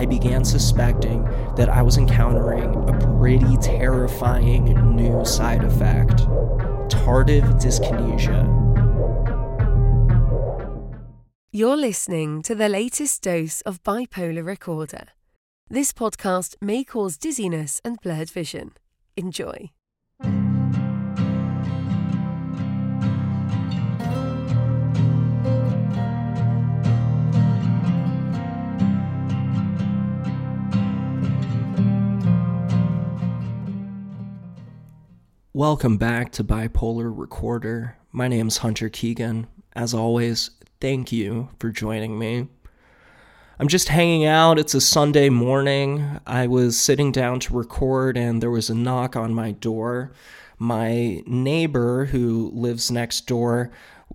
I began suspecting that I was encountering a pretty terrifying new side effect tardive dyskinesia. You're listening to the latest dose of Bipolar Recorder. This podcast may cause dizziness and blurred vision. Enjoy. Welcome back to Bipolar Recorder. My name's Hunter Keegan. As always, thank you for joining me. I'm just hanging out. It's a Sunday morning. I was sitting down to record and there was a knock on my door. My neighbor, who lives next door,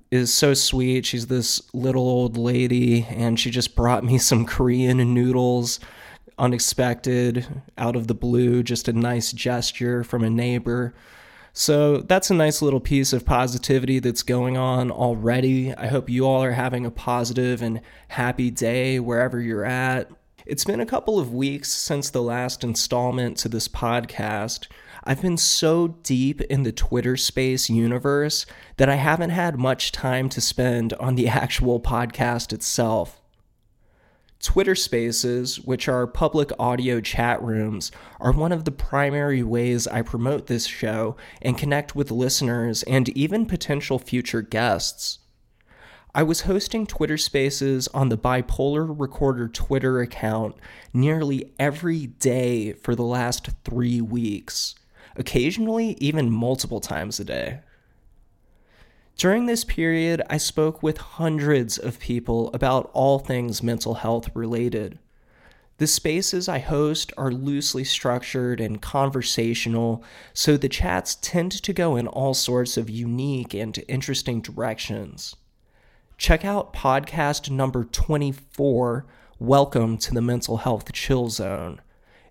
is so sweet. She's this little old lady and she just brought me some Korean noodles unexpected, out of the blue, just a nice gesture from a neighbor. So that's a nice little piece of positivity that's going on already. I hope you all are having a positive and happy day wherever you're at. It's been a couple of weeks since the last installment to this podcast. I've been so deep in the Twitter space universe that I haven't had much time to spend on the actual podcast itself. Twitter Spaces, which are public audio chat rooms, are one of the primary ways I promote this show and connect with listeners and even potential future guests. I was hosting Twitter Spaces on the Bipolar Recorder Twitter account nearly every day for the last three weeks, occasionally, even multiple times a day. During this period, I spoke with hundreds of people about all things mental health related. The spaces I host are loosely structured and conversational, so the chats tend to go in all sorts of unique and interesting directions. Check out podcast number 24, Welcome to the Mental Health Chill Zone,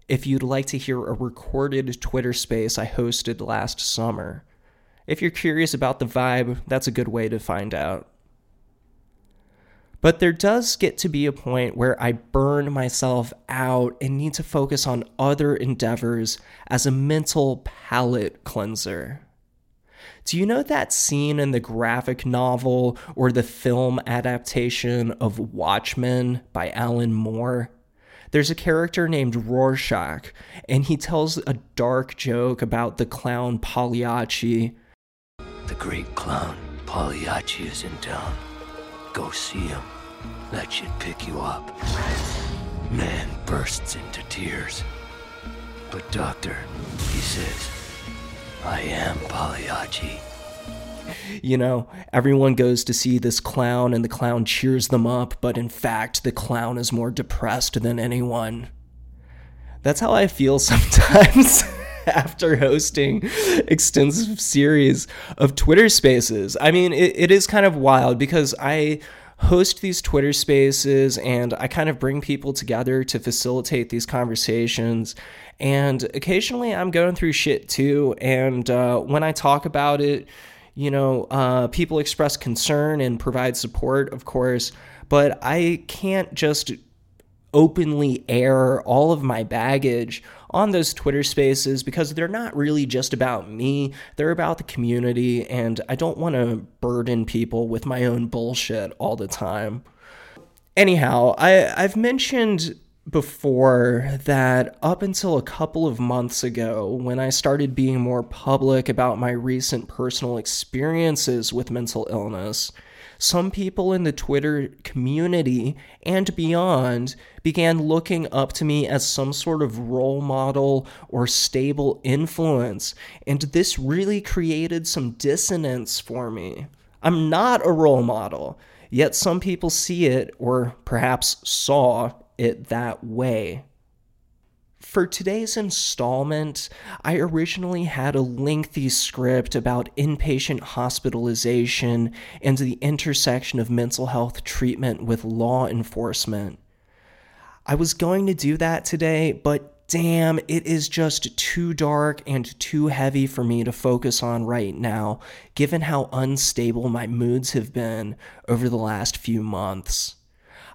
if you'd like to hear a recorded Twitter space I hosted last summer. If you're curious about the vibe, that's a good way to find out. But there does get to be a point where I burn myself out and need to focus on other endeavors as a mental palate cleanser. Do you know that scene in the graphic novel or the film adaptation of Watchmen by Alan Moore? There's a character named Rorschach, and he tells a dark joke about the clown Pagliacci the great clown, Pagliacci, is in town. Go see him. That should pick you up. Man bursts into tears. But doctor, he says, I am Pagliacci. You know, everyone goes to see this clown and the clown cheers them up, but in fact, the clown is more depressed than anyone. That's how I feel sometimes. after hosting extensive series of Twitter spaces. I mean, it, it is kind of wild because I host these Twitter spaces and I kind of bring people together to facilitate these conversations. And occasionally I'm going through shit too. And uh, when I talk about it, you know, uh, people express concern and provide support, of course, but I can't just openly air all of my baggage on those Twitter spaces because they're not really just about me, they're about the community, and I don't want to burden people with my own bullshit all the time. Anyhow, I, I've mentioned before that up until a couple of months ago, when I started being more public about my recent personal experiences with mental illness, some people in the Twitter community and beyond began looking up to me as some sort of role model or stable influence, and this really created some dissonance for me. I'm not a role model, yet some people see it, or perhaps saw it that way. For today's installment, I originally had a lengthy script about inpatient hospitalization and the intersection of mental health treatment with law enforcement. I was going to do that today, but damn, it is just too dark and too heavy for me to focus on right now, given how unstable my moods have been over the last few months.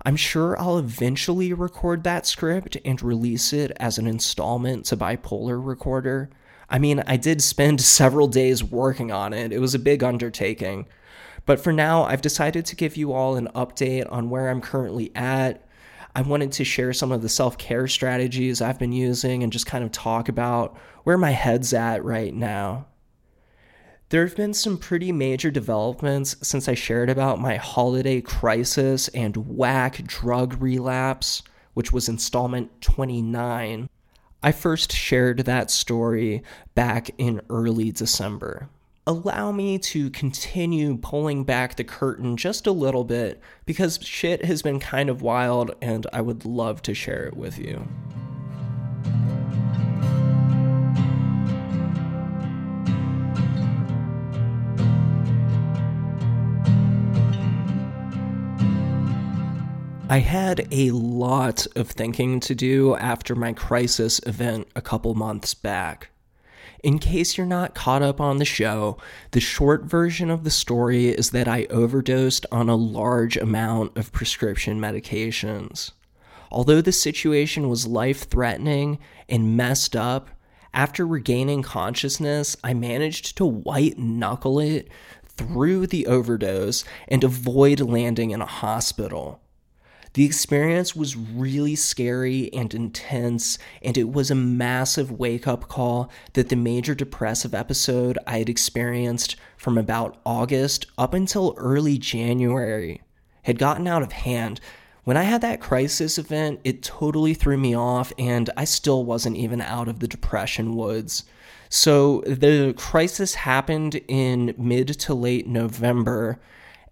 I'm sure I'll eventually record that script and release it as an installment to Bipolar Recorder. I mean, I did spend several days working on it, it was a big undertaking. But for now, I've decided to give you all an update on where I'm currently at. I wanted to share some of the self care strategies I've been using and just kind of talk about where my head's at right now. There have been some pretty major developments since I shared about my holiday crisis and whack drug relapse, which was installment 29. I first shared that story back in early December. Allow me to continue pulling back the curtain just a little bit because shit has been kind of wild and I would love to share it with you. I had a lot of thinking to do after my crisis event a couple months back. In case you're not caught up on the show, the short version of the story is that I overdosed on a large amount of prescription medications. Although the situation was life threatening and messed up, after regaining consciousness, I managed to white knuckle it through the overdose and avoid landing in a hospital. The experience was really scary and intense, and it was a massive wake up call that the major depressive episode I had experienced from about August up until early January had gotten out of hand. When I had that crisis event, it totally threw me off, and I still wasn't even out of the depression woods. So the crisis happened in mid to late November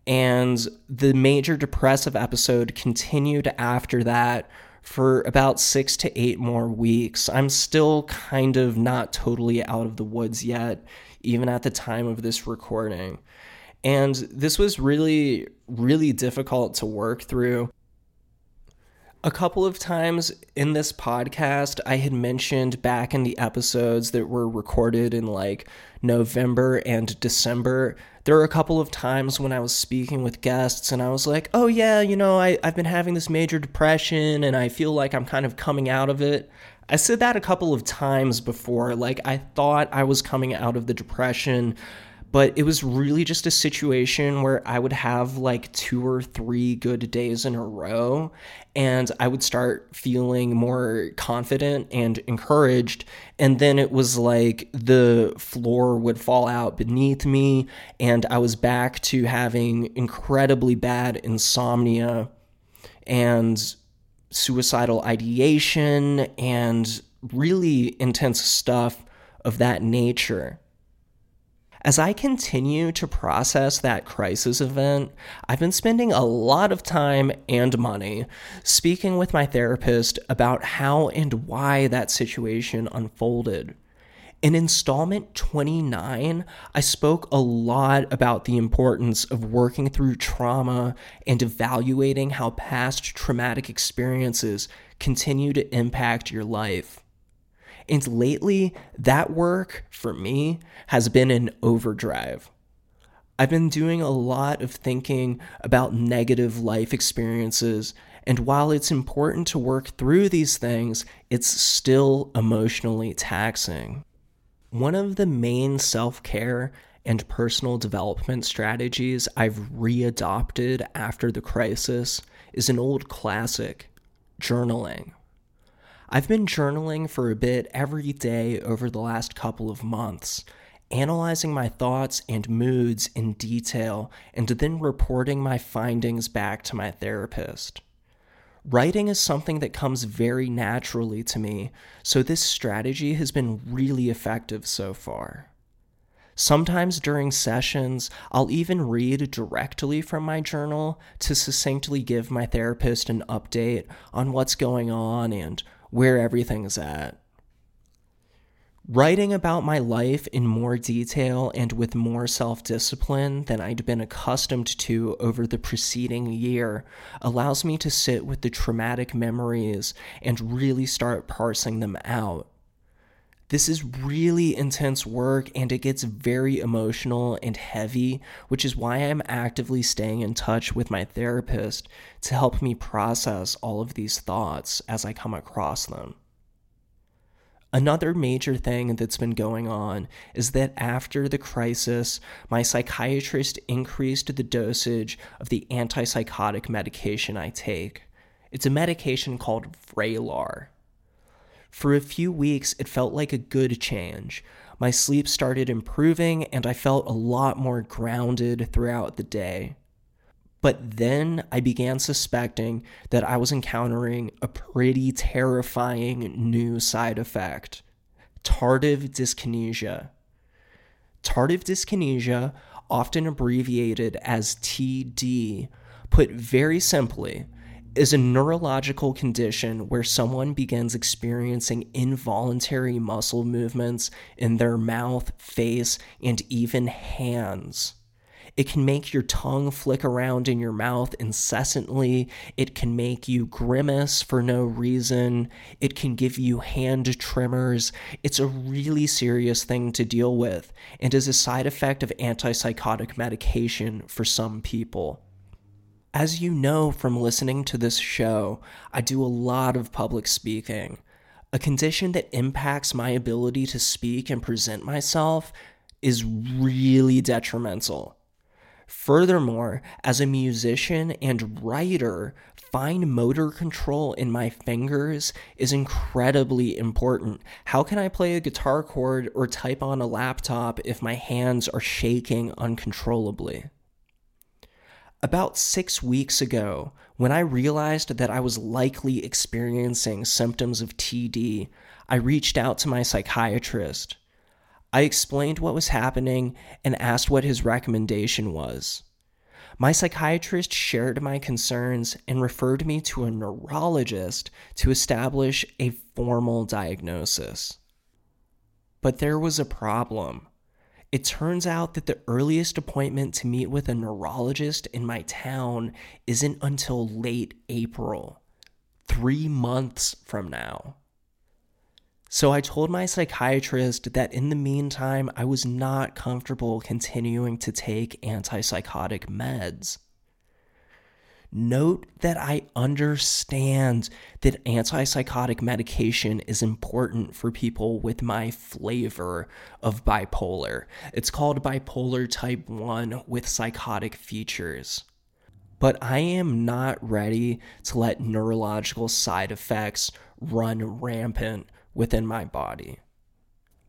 and the major depressive episode continued after that for about six to eight more weeks. I'm still kind of not totally out of the woods yet, even at the time of this recording. And this was really, really difficult to work through. A couple of times in this podcast, I had mentioned back in the episodes that were recorded in like November and December there were a couple of times when I was speaking with guests and I was like, oh, yeah, you know, I, I've been having this major depression and I feel like I'm kind of coming out of it. I said that a couple of times before. Like, I thought I was coming out of the depression but it was really just a situation where I would have like two or three good days in a row and I would start feeling more confident and encouraged. And then it was like the floor would fall out beneath me and I was back to having incredibly bad insomnia and suicidal ideation and really intense stuff of that nature. As I continue to process that crisis event, I've been spending a lot of time and money speaking with my therapist about how and why that situation unfolded. In installment 29, I spoke a lot about the importance of working through trauma and evaluating how past traumatic experiences continue to impact your life. And lately, that work for me has been an overdrive. I've been doing a lot of thinking about negative life experiences, and while it's important to work through these things, it's still emotionally taxing. One of the main self care and personal development strategies I've readopted after the crisis is an old classic journaling. I've been journaling for a bit every day over the last couple of months, analyzing my thoughts and moods in detail, and then reporting my findings back to my therapist. Writing is something that comes very naturally to me, so this strategy has been really effective so far. Sometimes during sessions, I'll even read directly from my journal to succinctly give my therapist an update on what's going on and where everything's at. Writing about my life in more detail and with more self discipline than I'd been accustomed to over the preceding year allows me to sit with the traumatic memories and really start parsing them out. This is really intense work and it gets very emotional and heavy, which is why I'm actively staying in touch with my therapist to help me process all of these thoughts as I come across them. Another major thing that's been going on is that after the crisis, my psychiatrist increased the dosage of the antipsychotic medication I take. It's a medication called Vraylar. For a few weeks, it felt like a good change. My sleep started improving, and I felt a lot more grounded throughout the day. But then I began suspecting that I was encountering a pretty terrifying new side effect tardive dyskinesia. Tardive dyskinesia, often abbreviated as TD, put very simply, is a neurological condition where someone begins experiencing involuntary muscle movements in their mouth, face, and even hands. It can make your tongue flick around in your mouth incessantly. It can make you grimace for no reason. It can give you hand tremors. It's a really serious thing to deal with and is a side effect of antipsychotic medication for some people. As you know from listening to this show, I do a lot of public speaking. A condition that impacts my ability to speak and present myself is really detrimental. Furthermore, as a musician and writer, fine motor control in my fingers is incredibly important. How can I play a guitar chord or type on a laptop if my hands are shaking uncontrollably? About six weeks ago, when I realized that I was likely experiencing symptoms of TD, I reached out to my psychiatrist. I explained what was happening and asked what his recommendation was. My psychiatrist shared my concerns and referred me to a neurologist to establish a formal diagnosis. But there was a problem. It turns out that the earliest appointment to meet with a neurologist in my town isn't until late April, three months from now. So I told my psychiatrist that in the meantime, I was not comfortable continuing to take antipsychotic meds. Note that I understand that antipsychotic medication is important for people with my flavor of bipolar. It's called bipolar type 1 with psychotic features. But I am not ready to let neurological side effects run rampant within my body.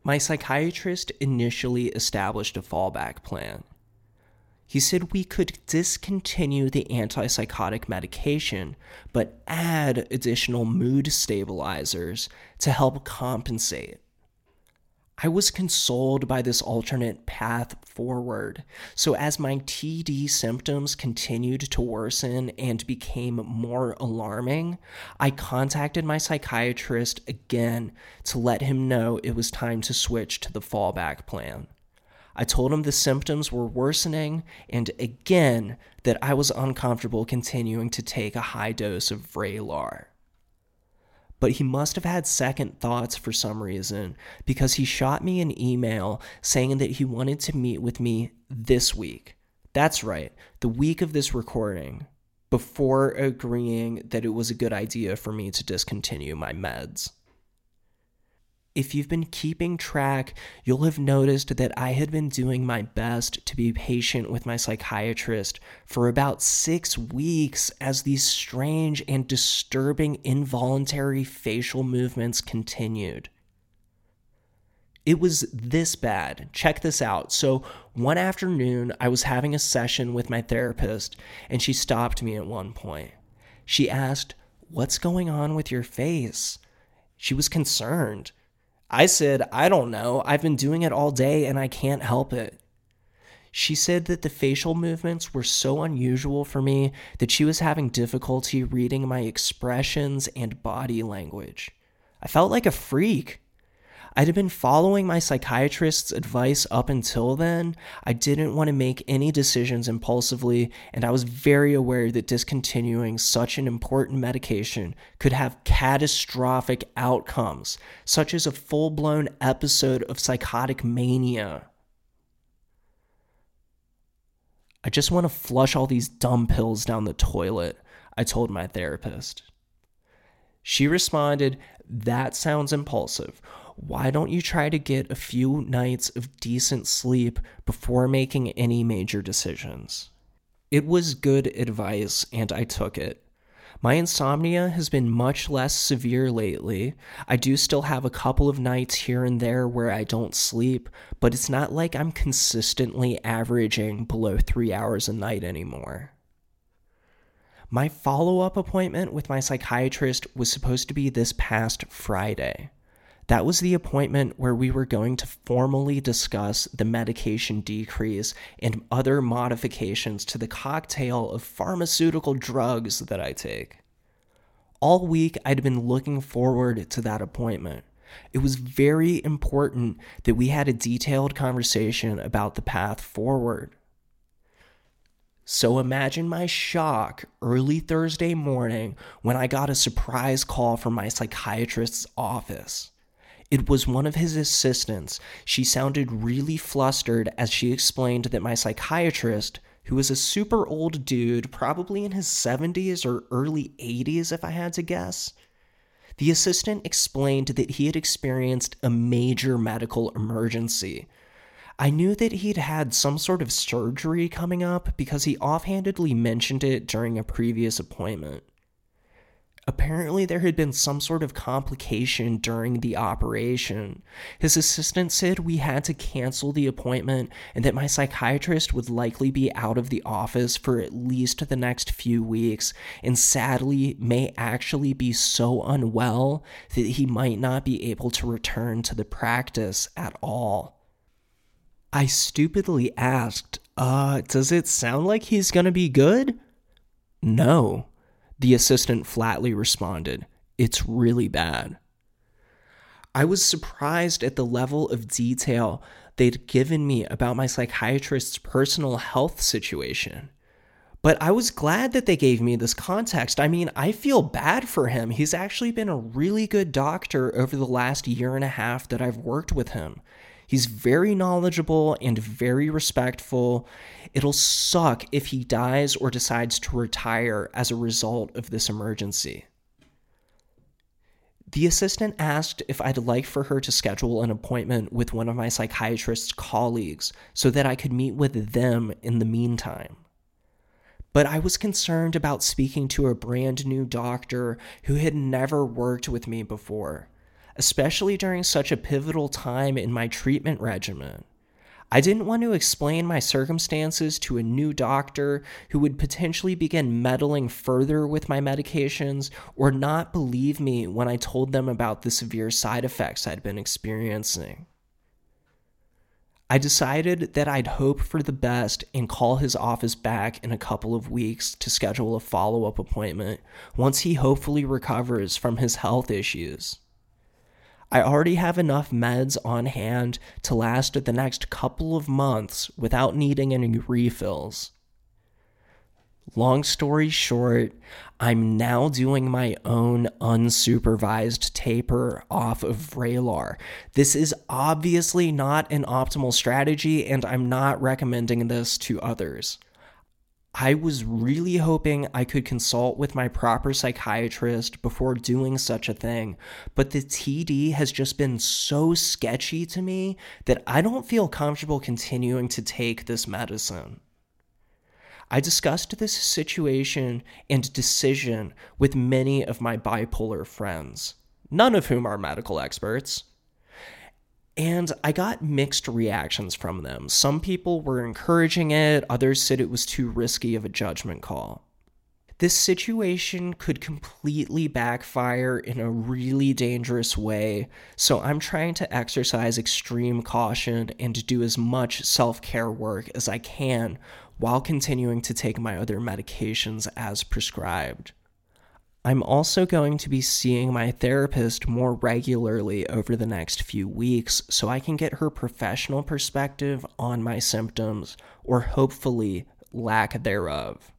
My psychiatrist initially established a fallback plan. He said we could discontinue the antipsychotic medication, but add additional mood stabilizers to help compensate. I was consoled by this alternate path forward. So, as my TD symptoms continued to worsen and became more alarming, I contacted my psychiatrist again to let him know it was time to switch to the fallback plan. I told him the symptoms were worsening and again that I was uncomfortable continuing to take a high dose of Vraylar but he must have had second thoughts for some reason because he shot me an email saying that he wanted to meet with me this week. That's right, the week of this recording, before agreeing that it was a good idea for me to discontinue my meds. If you've been keeping track, you'll have noticed that I had been doing my best to be patient with my psychiatrist for about six weeks as these strange and disturbing involuntary facial movements continued. It was this bad. Check this out. So, one afternoon, I was having a session with my therapist, and she stopped me at one point. She asked, What's going on with your face? She was concerned. I said, I don't know. I've been doing it all day and I can't help it. She said that the facial movements were so unusual for me that she was having difficulty reading my expressions and body language. I felt like a freak. I'd been following my psychiatrist's advice up until then. I didn't want to make any decisions impulsively, and I was very aware that discontinuing such an important medication could have catastrophic outcomes, such as a full blown episode of psychotic mania. I just want to flush all these dumb pills down the toilet, I told my therapist. She responded, That sounds impulsive. Why don't you try to get a few nights of decent sleep before making any major decisions? It was good advice, and I took it. My insomnia has been much less severe lately. I do still have a couple of nights here and there where I don't sleep, but it's not like I'm consistently averaging below three hours a night anymore. My follow up appointment with my psychiatrist was supposed to be this past Friday. That was the appointment where we were going to formally discuss the medication decrease and other modifications to the cocktail of pharmaceutical drugs that I take. All week, I'd been looking forward to that appointment. It was very important that we had a detailed conversation about the path forward. So imagine my shock early Thursday morning when I got a surprise call from my psychiatrist's office. It was one of his assistants. She sounded really flustered as she explained that my psychiatrist, who was a super old dude, probably in his 70s or early 80s, if I had to guess, the assistant explained that he had experienced a major medical emergency. I knew that he'd had some sort of surgery coming up because he offhandedly mentioned it during a previous appointment. Apparently, there had been some sort of complication during the operation. His assistant said we had to cancel the appointment and that my psychiatrist would likely be out of the office for at least the next few weeks, and sadly, may actually be so unwell that he might not be able to return to the practice at all. I stupidly asked, uh, does it sound like he's gonna be good? No. The assistant flatly responded, It's really bad. I was surprised at the level of detail they'd given me about my psychiatrist's personal health situation. But I was glad that they gave me this context. I mean, I feel bad for him. He's actually been a really good doctor over the last year and a half that I've worked with him. He's very knowledgeable and very respectful. It'll suck if he dies or decides to retire as a result of this emergency. The assistant asked if I'd like for her to schedule an appointment with one of my psychiatrist's colleagues so that I could meet with them in the meantime. But I was concerned about speaking to a brand new doctor who had never worked with me before especially during such a pivotal time in my treatment regimen. I didn't want to explain my circumstances to a new doctor who would potentially begin meddling further with my medications or not believe me when I told them about the severe side effects I'd been experiencing. I decided that I'd hope for the best and call his office back in a couple of weeks to schedule a follow up appointment once he hopefully recovers from his health issues. I already have enough meds on hand to last the next couple of months without needing any refills. Long story short, I'm now doing my own unsupervised taper off of Vraylar. This is obviously not an optimal strategy, and I'm not recommending this to others. I was really hoping I could consult with my proper psychiatrist before doing such a thing, but the TD has just been so sketchy to me that I don't feel comfortable continuing to take this medicine. I discussed this situation and decision with many of my bipolar friends, none of whom are medical experts. And I got mixed reactions from them. Some people were encouraging it, others said it was too risky of a judgment call. This situation could completely backfire in a really dangerous way, so I'm trying to exercise extreme caution and do as much self care work as I can while continuing to take my other medications as prescribed. I'm also going to be seeing my therapist more regularly over the next few weeks so I can get her professional perspective on my symptoms or hopefully lack thereof.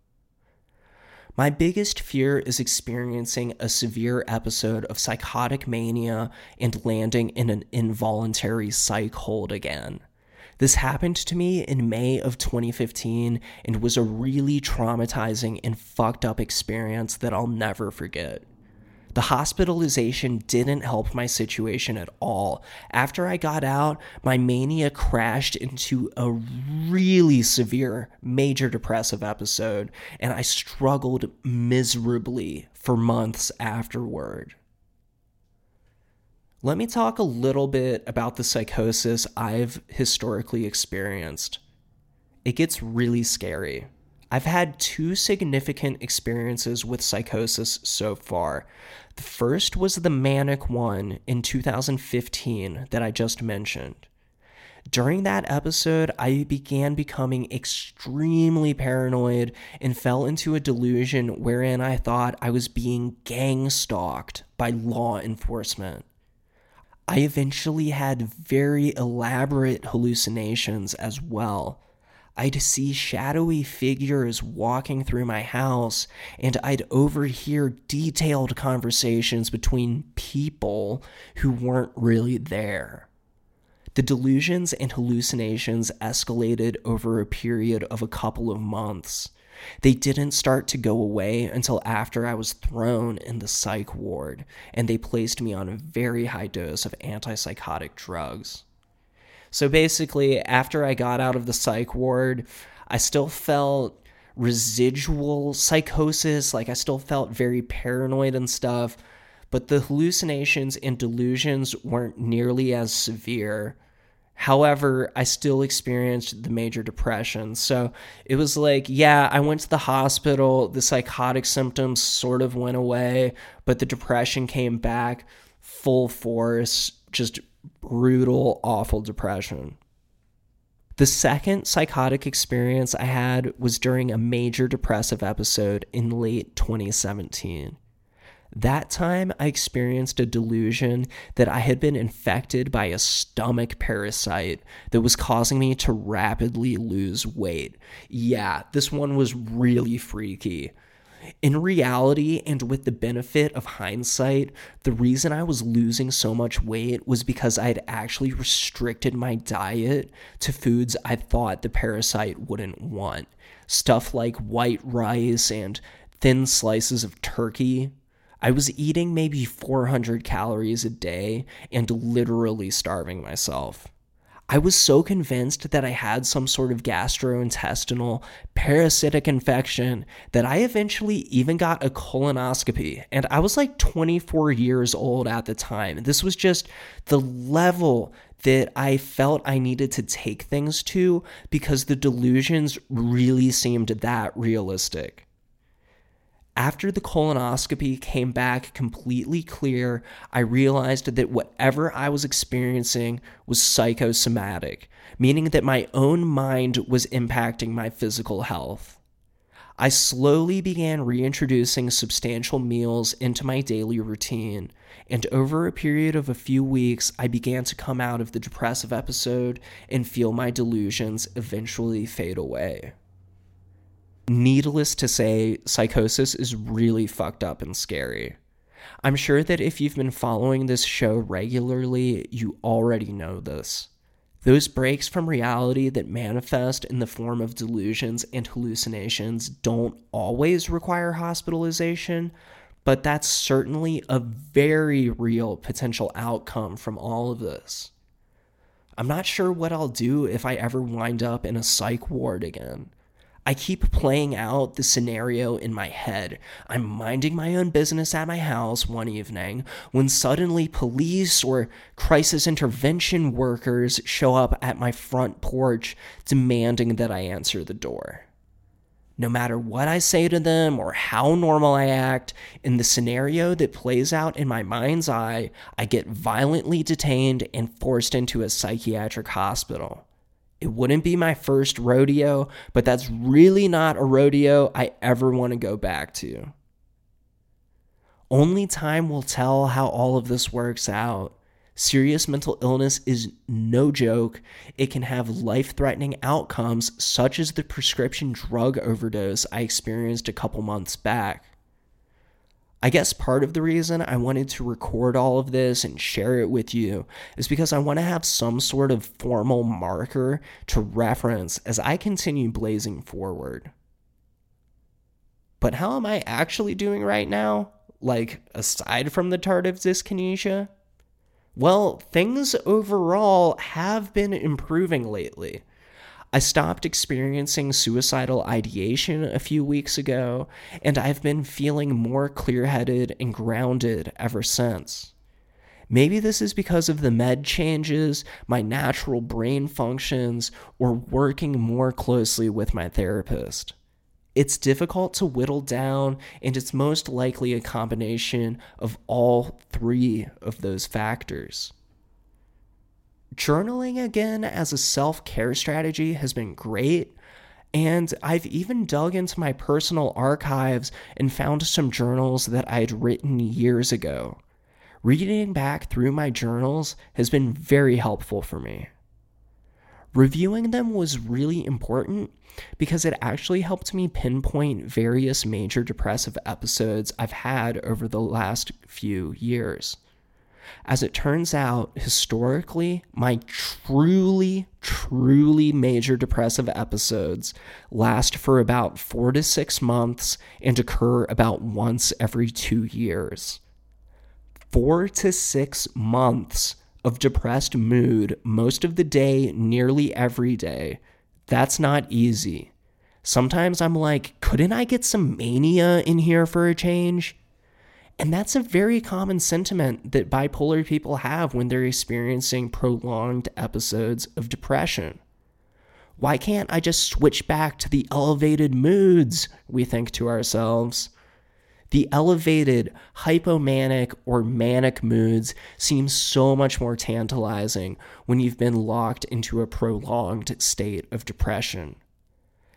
My biggest fear is experiencing a severe episode of psychotic mania and landing in an involuntary psych hold again. This happened to me in May of 2015 and was a really traumatizing and fucked up experience that I'll never forget. The hospitalization didn't help my situation at all. After I got out, my mania crashed into a really severe major depressive episode, and I struggled miserably for months afterward. Let me talk a little bit about the psychosis I've historically experienced. It gets really scary. I've had two significant experiences with psychosis so far. The first was the manic one in 2015 that I just mentioned. During that episode, I began becoming extremely paranoid and fell into a delusion wherein I thought I was being gang stalked by law enforcement. I eventually had very elaborate hallucinations as well. I'd see shadowy figures walking through my house, and I'd overhear detailed conversations between people who weren't really there. The delusions and hallucinations escalated over a period of a couple of months. They didn't start to go away until after I was thrown in the psych ward, and they placed me on a very high dose of antipsychotic drugs. So basically, after I got out of the psych ward, I still felt residual psychosis, like I still felt very paranoid and stuff, but the hallucinations and delusions weren't nearly as severe However, I still experienced the major depression. So it was like, yeah, I went to the hospital. The psychotic symptoms sort of went away, but the depression came back full force, just brutal, awful depression. The second psychotic experience I had was during a major depressive episode in late 2017. That time, I experienced a delusion that I had been infected by a stomach parasite that was causing me to rapidly lose weight. Yeah, this one was really freaky. In reality, and with the benefit of hindsight, the reason I was losing so much weight was because I had actually restricted my diet to foods I thought the parasite wouldn't want. Stuff like white rice and thin slices of turkey I was eating maybe 400 calories a day and literally starving myself. I was so convinced that I had some sort of gastrointestinal parasitic infection that I eventually even got a colonoscopy. And I was like 24 years old at the time. This was just the level that I felt I needed to take things to because the delusions really seemed that realistic. After the colonoscopy came back completely clear, I realized that whatever I was experiencing was psychosomatic, meaning that my own mind was impacting my physical health. I slowly began reintroducing substantial meals into my daily routine, and over a period of a few weeks, I began to come out of the depressive episode and feel my delusions eventually fade away. Needless to say, psychosis is really fucked up and scary. I'm sure that if you've been following this show regularly, you already know this. Those breaks from reality that manifest in the form of delusions and hallucinations don't always require hospitalization, but that's certainly a very real potential outcome from all of this. I'm not sure what I'll do if I ever wind up in a psych ward again. I keep playing out the scenario in my head. I'm minding my own business at my house one evening when suddenly police or crisis intervention workers show up at my front porch demanding that I answer the door. No matter what I say to them or how normal I act, in the scenario that plays out in my mind's eye, I get violently detained and forced into a psychiatric hospital. It wouldn't be my first rodeo, but that's really not a rodeo I ever want to go back to. Only time will tell how all of this works out. Serious mental illness is no joke. It can have life threatening outcomes, such as the prescription drug overdose I experienced a couple months back. I guess part of the reason I wanted to record all of this and share it with you is because I want to have some sort of formal marker to reference as I continue blazing forward. But how am I actually doing right now? Like, aside from the tardive dyskinesia? Well, things overall have been improving lately. I stopped experiencing suicidal ideation a few weeks ago, and I've been feeling more clear headed and grounded ever since. Maybe this is because of the med changes, my natural brain functions, or working more closely with my therapist. It's difficult to whittle down, and it's most likely a combination of all three of those factors. Journaling again as a self care strategy has been great. And I've even dug into my personal archives and found some journals that I had written years ago. Reading back through my journals has been very helpful for me. Reviewing them was really important because it actually helped me pinpoint various major depressive episodes I've had over the last few years. As it turns out, historically, my truly, truly major depressive episodes last for about four to six months and occur about once every two years. Four to six months of depressed mood most of the day, nearly every day. That's not easy. Sometimes I'm like, couldn't I get some mania in here for a change? And that's a very common sentiment that bipolar people have when they're experiencing prolonged episodes of depression. Why can't I just switch back to the elevated moods? We think to ourselves. The elevated, hypomanic, or manic moods seem so much more tantalizing when you've been locked into a prolonged state of depression.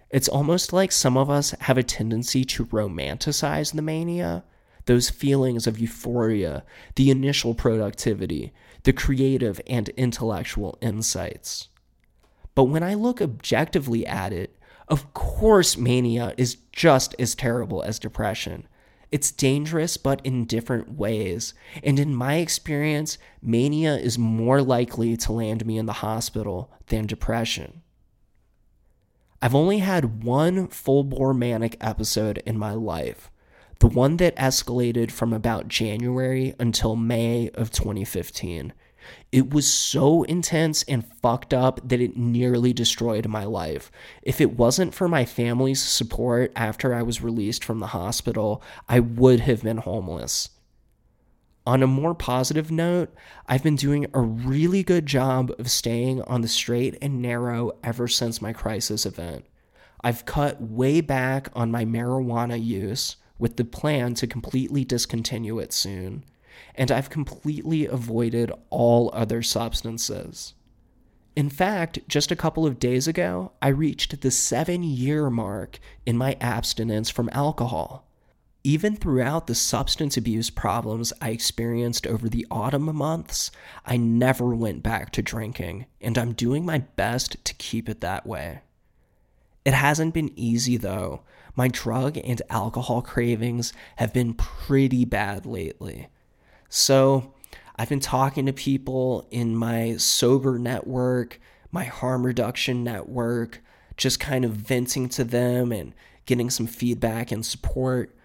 It's almost like some of us have a tendency to romanticize the mania those feelings of euphoria, the initial productivity, the creative and intellectual insights. But when I look objectively at it, of course, mania is just as terrible as depression. It's dangerous, but in different ways. And in my experience, mania is more likely to land me in the hospital than depression. I've only had one full bore manic episode in my life, the one that escalated from about January until May of 2015. It was so intense and fucked up that it nearly destroyed my life. If it wasn't for my family's support after I was released from the hospital, I would have been homeless. On a more positive note, I've been doing a really good job of staying on the straight and narrow ever since my crisis event. I've cut way back on my marijuana use with the plan to completely discontinue it soon, and I've completely avoided all other substances. In fact, just a couple of days ago, I reached the seven year mark in my abstinence from alcohol. Even throughout the substance abuse problems I experienced over the autumn months, I never went back to drinking, and I'm doing my best to keep it that way. It hasn't been easy though, my drug and alcohol cravings have been pretty bad lately. So, I've been talking to people in my sober network, my harm reduction network, just kind of venting to them and getting some feedback and support.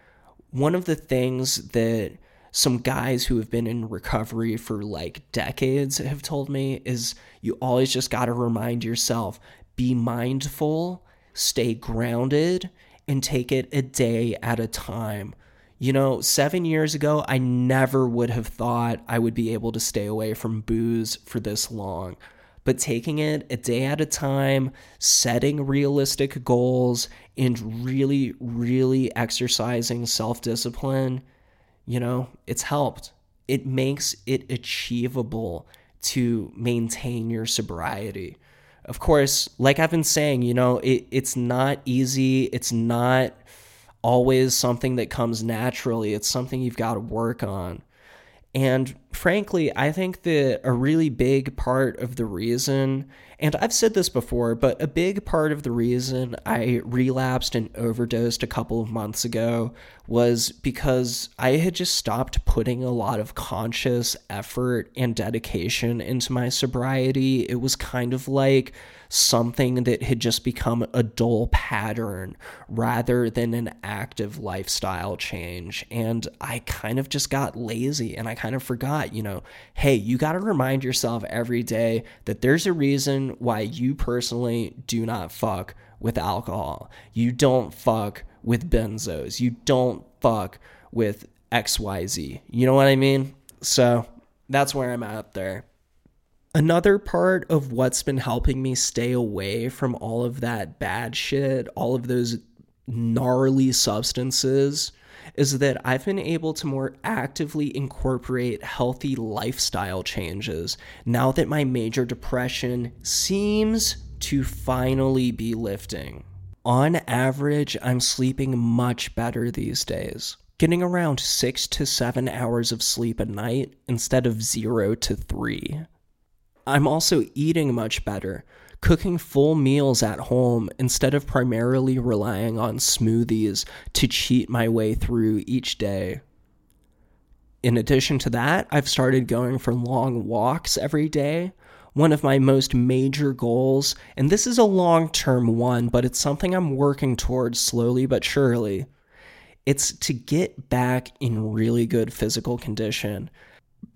One of the things that some guys who have been in recovery for like decades have told me is you always just got to remind yourself be mindful, stay grounded, and take it a day at a time. You know, seven years ago, I never would have thought I would be able to stay away from booze for this long. But taking it a day at a time, setting realistic goals, and really, really exercising self discipline, you know, it's helped. It makes it achievable to maintain your sobriety of course, like I've been saying, you know, it, it's not easy. It's not always something that comes naturally. It's something you've got to work on. And frankly, I think that a really big part of the reason, and I've said this before, but a big part of the reason I relapsed and overdosed a couple of months ago was because I had just stopped putting a lot of conscious effort and dedication into my sobriety. It was kind of like something that had just become a dull pattern rather than an active lifestyle change. And I kind of just got lazy and I kind of forgot, you know, hey, you got to remind yourself every day that there's a reason why you personally do not fuck with alcohol. You don't fuck with benzos. You don't fuck with XYZ. You know what I mean? So that's where I'm at there. Another part of what's been helping me stay away from all of that bad shit, all of those gnarly substances, is that I've been able to more actively incorporate healthy lifestyle changes now that my major depression seems to finally be lifting. On average, I'm sleeping much better these days, getting around six to seven hours of sleep a night instead of zero to three. I'm also eating much better, cooking full meals at home instead of primarily relying on smoothies to cheat my way through each day. In addition to that, I've started going for long walks every day. One of my most major goals, and this is a long term one, but it's something I'm working towards slowly but surely. It's to get back in really good physical condition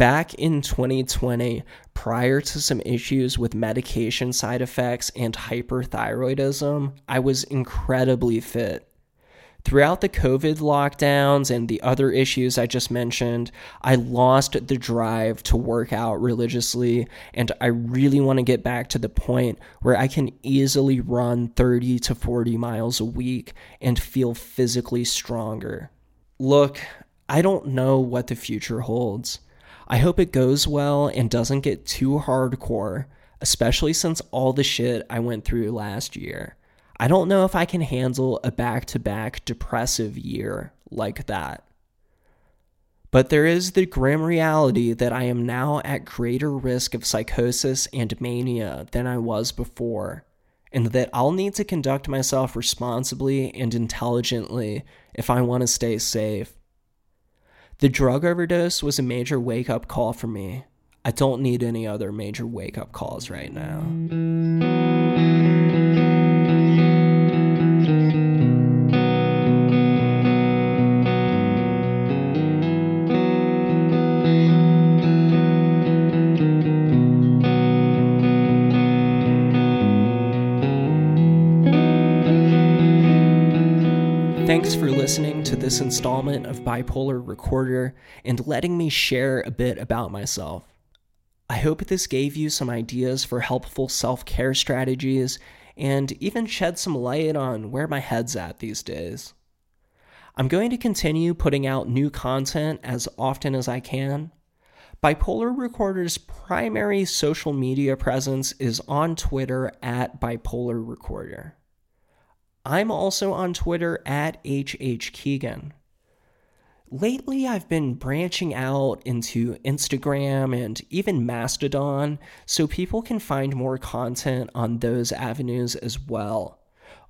back in 2020, prior to some issues with medication side effects and hyperthyroidism, I was incredibly fit. Throughout the COVID lockdowns and the other issues I just mentioned, I lost the drive to work out religiously, and I really want to get back to the point where I can easily run 30 to 40 miles a week and feel physically stronger. Look, I don't know what the future holds. I hope it goes well and doesn't get too hardcore, especially since all the shit I went through last year. I don't know if I can handle a back to back depressive year like that. But there is the grim reality that I am now at greater risk of psychosis and mania than I was before, and that I'll need to conduct myself responsibly and intelligently if I want to stay safe. The drug overdose was a major wake up call for me. I don't need any other major wake up calls right now. This installment of Bipolar Recorder and letting me share a bit about myself. I hope this gave you some ideas for helpful self care strategies and even shed some light on where my head's at these days. I'm going to continue putting out new content as often as I can. Bipolar Recorder's primary social media presence is on Twitter at Bipolar Recorder. I'm also on Twitter at HHKeegan. Lately, I've been branching out into Instagram and even Mastodon so people can find more content on those avenues as well.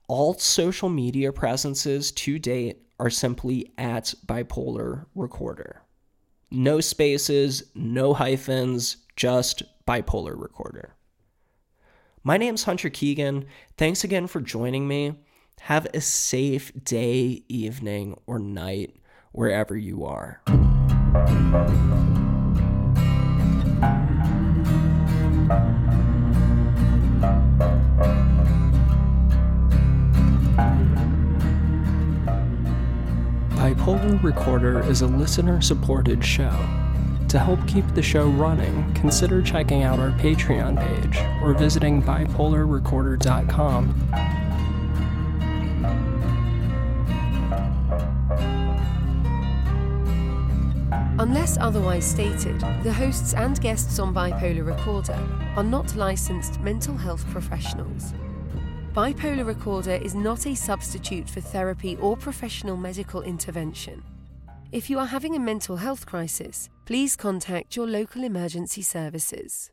All social media presences to date are simply at Bipolar Recorder. No spaces, no hyphens, just Bipolar Recorder. My name's Hunter Keegan. Thanks again for joining me. Have a safe day, evening, or night wherever you are. Bipolar Recorder is a listener supported show. To help keep the show running, consider checking out our Patreon page or visiting bipolarrecorder.com Unless otherwise stated, the hosts and guests on Bipolar Recorder are not licensed mental health professionals. Bipolar Recorder is not a substitute for therapy or professional medical intervention. If you are having a mental health crisis, please contact your local emergency services.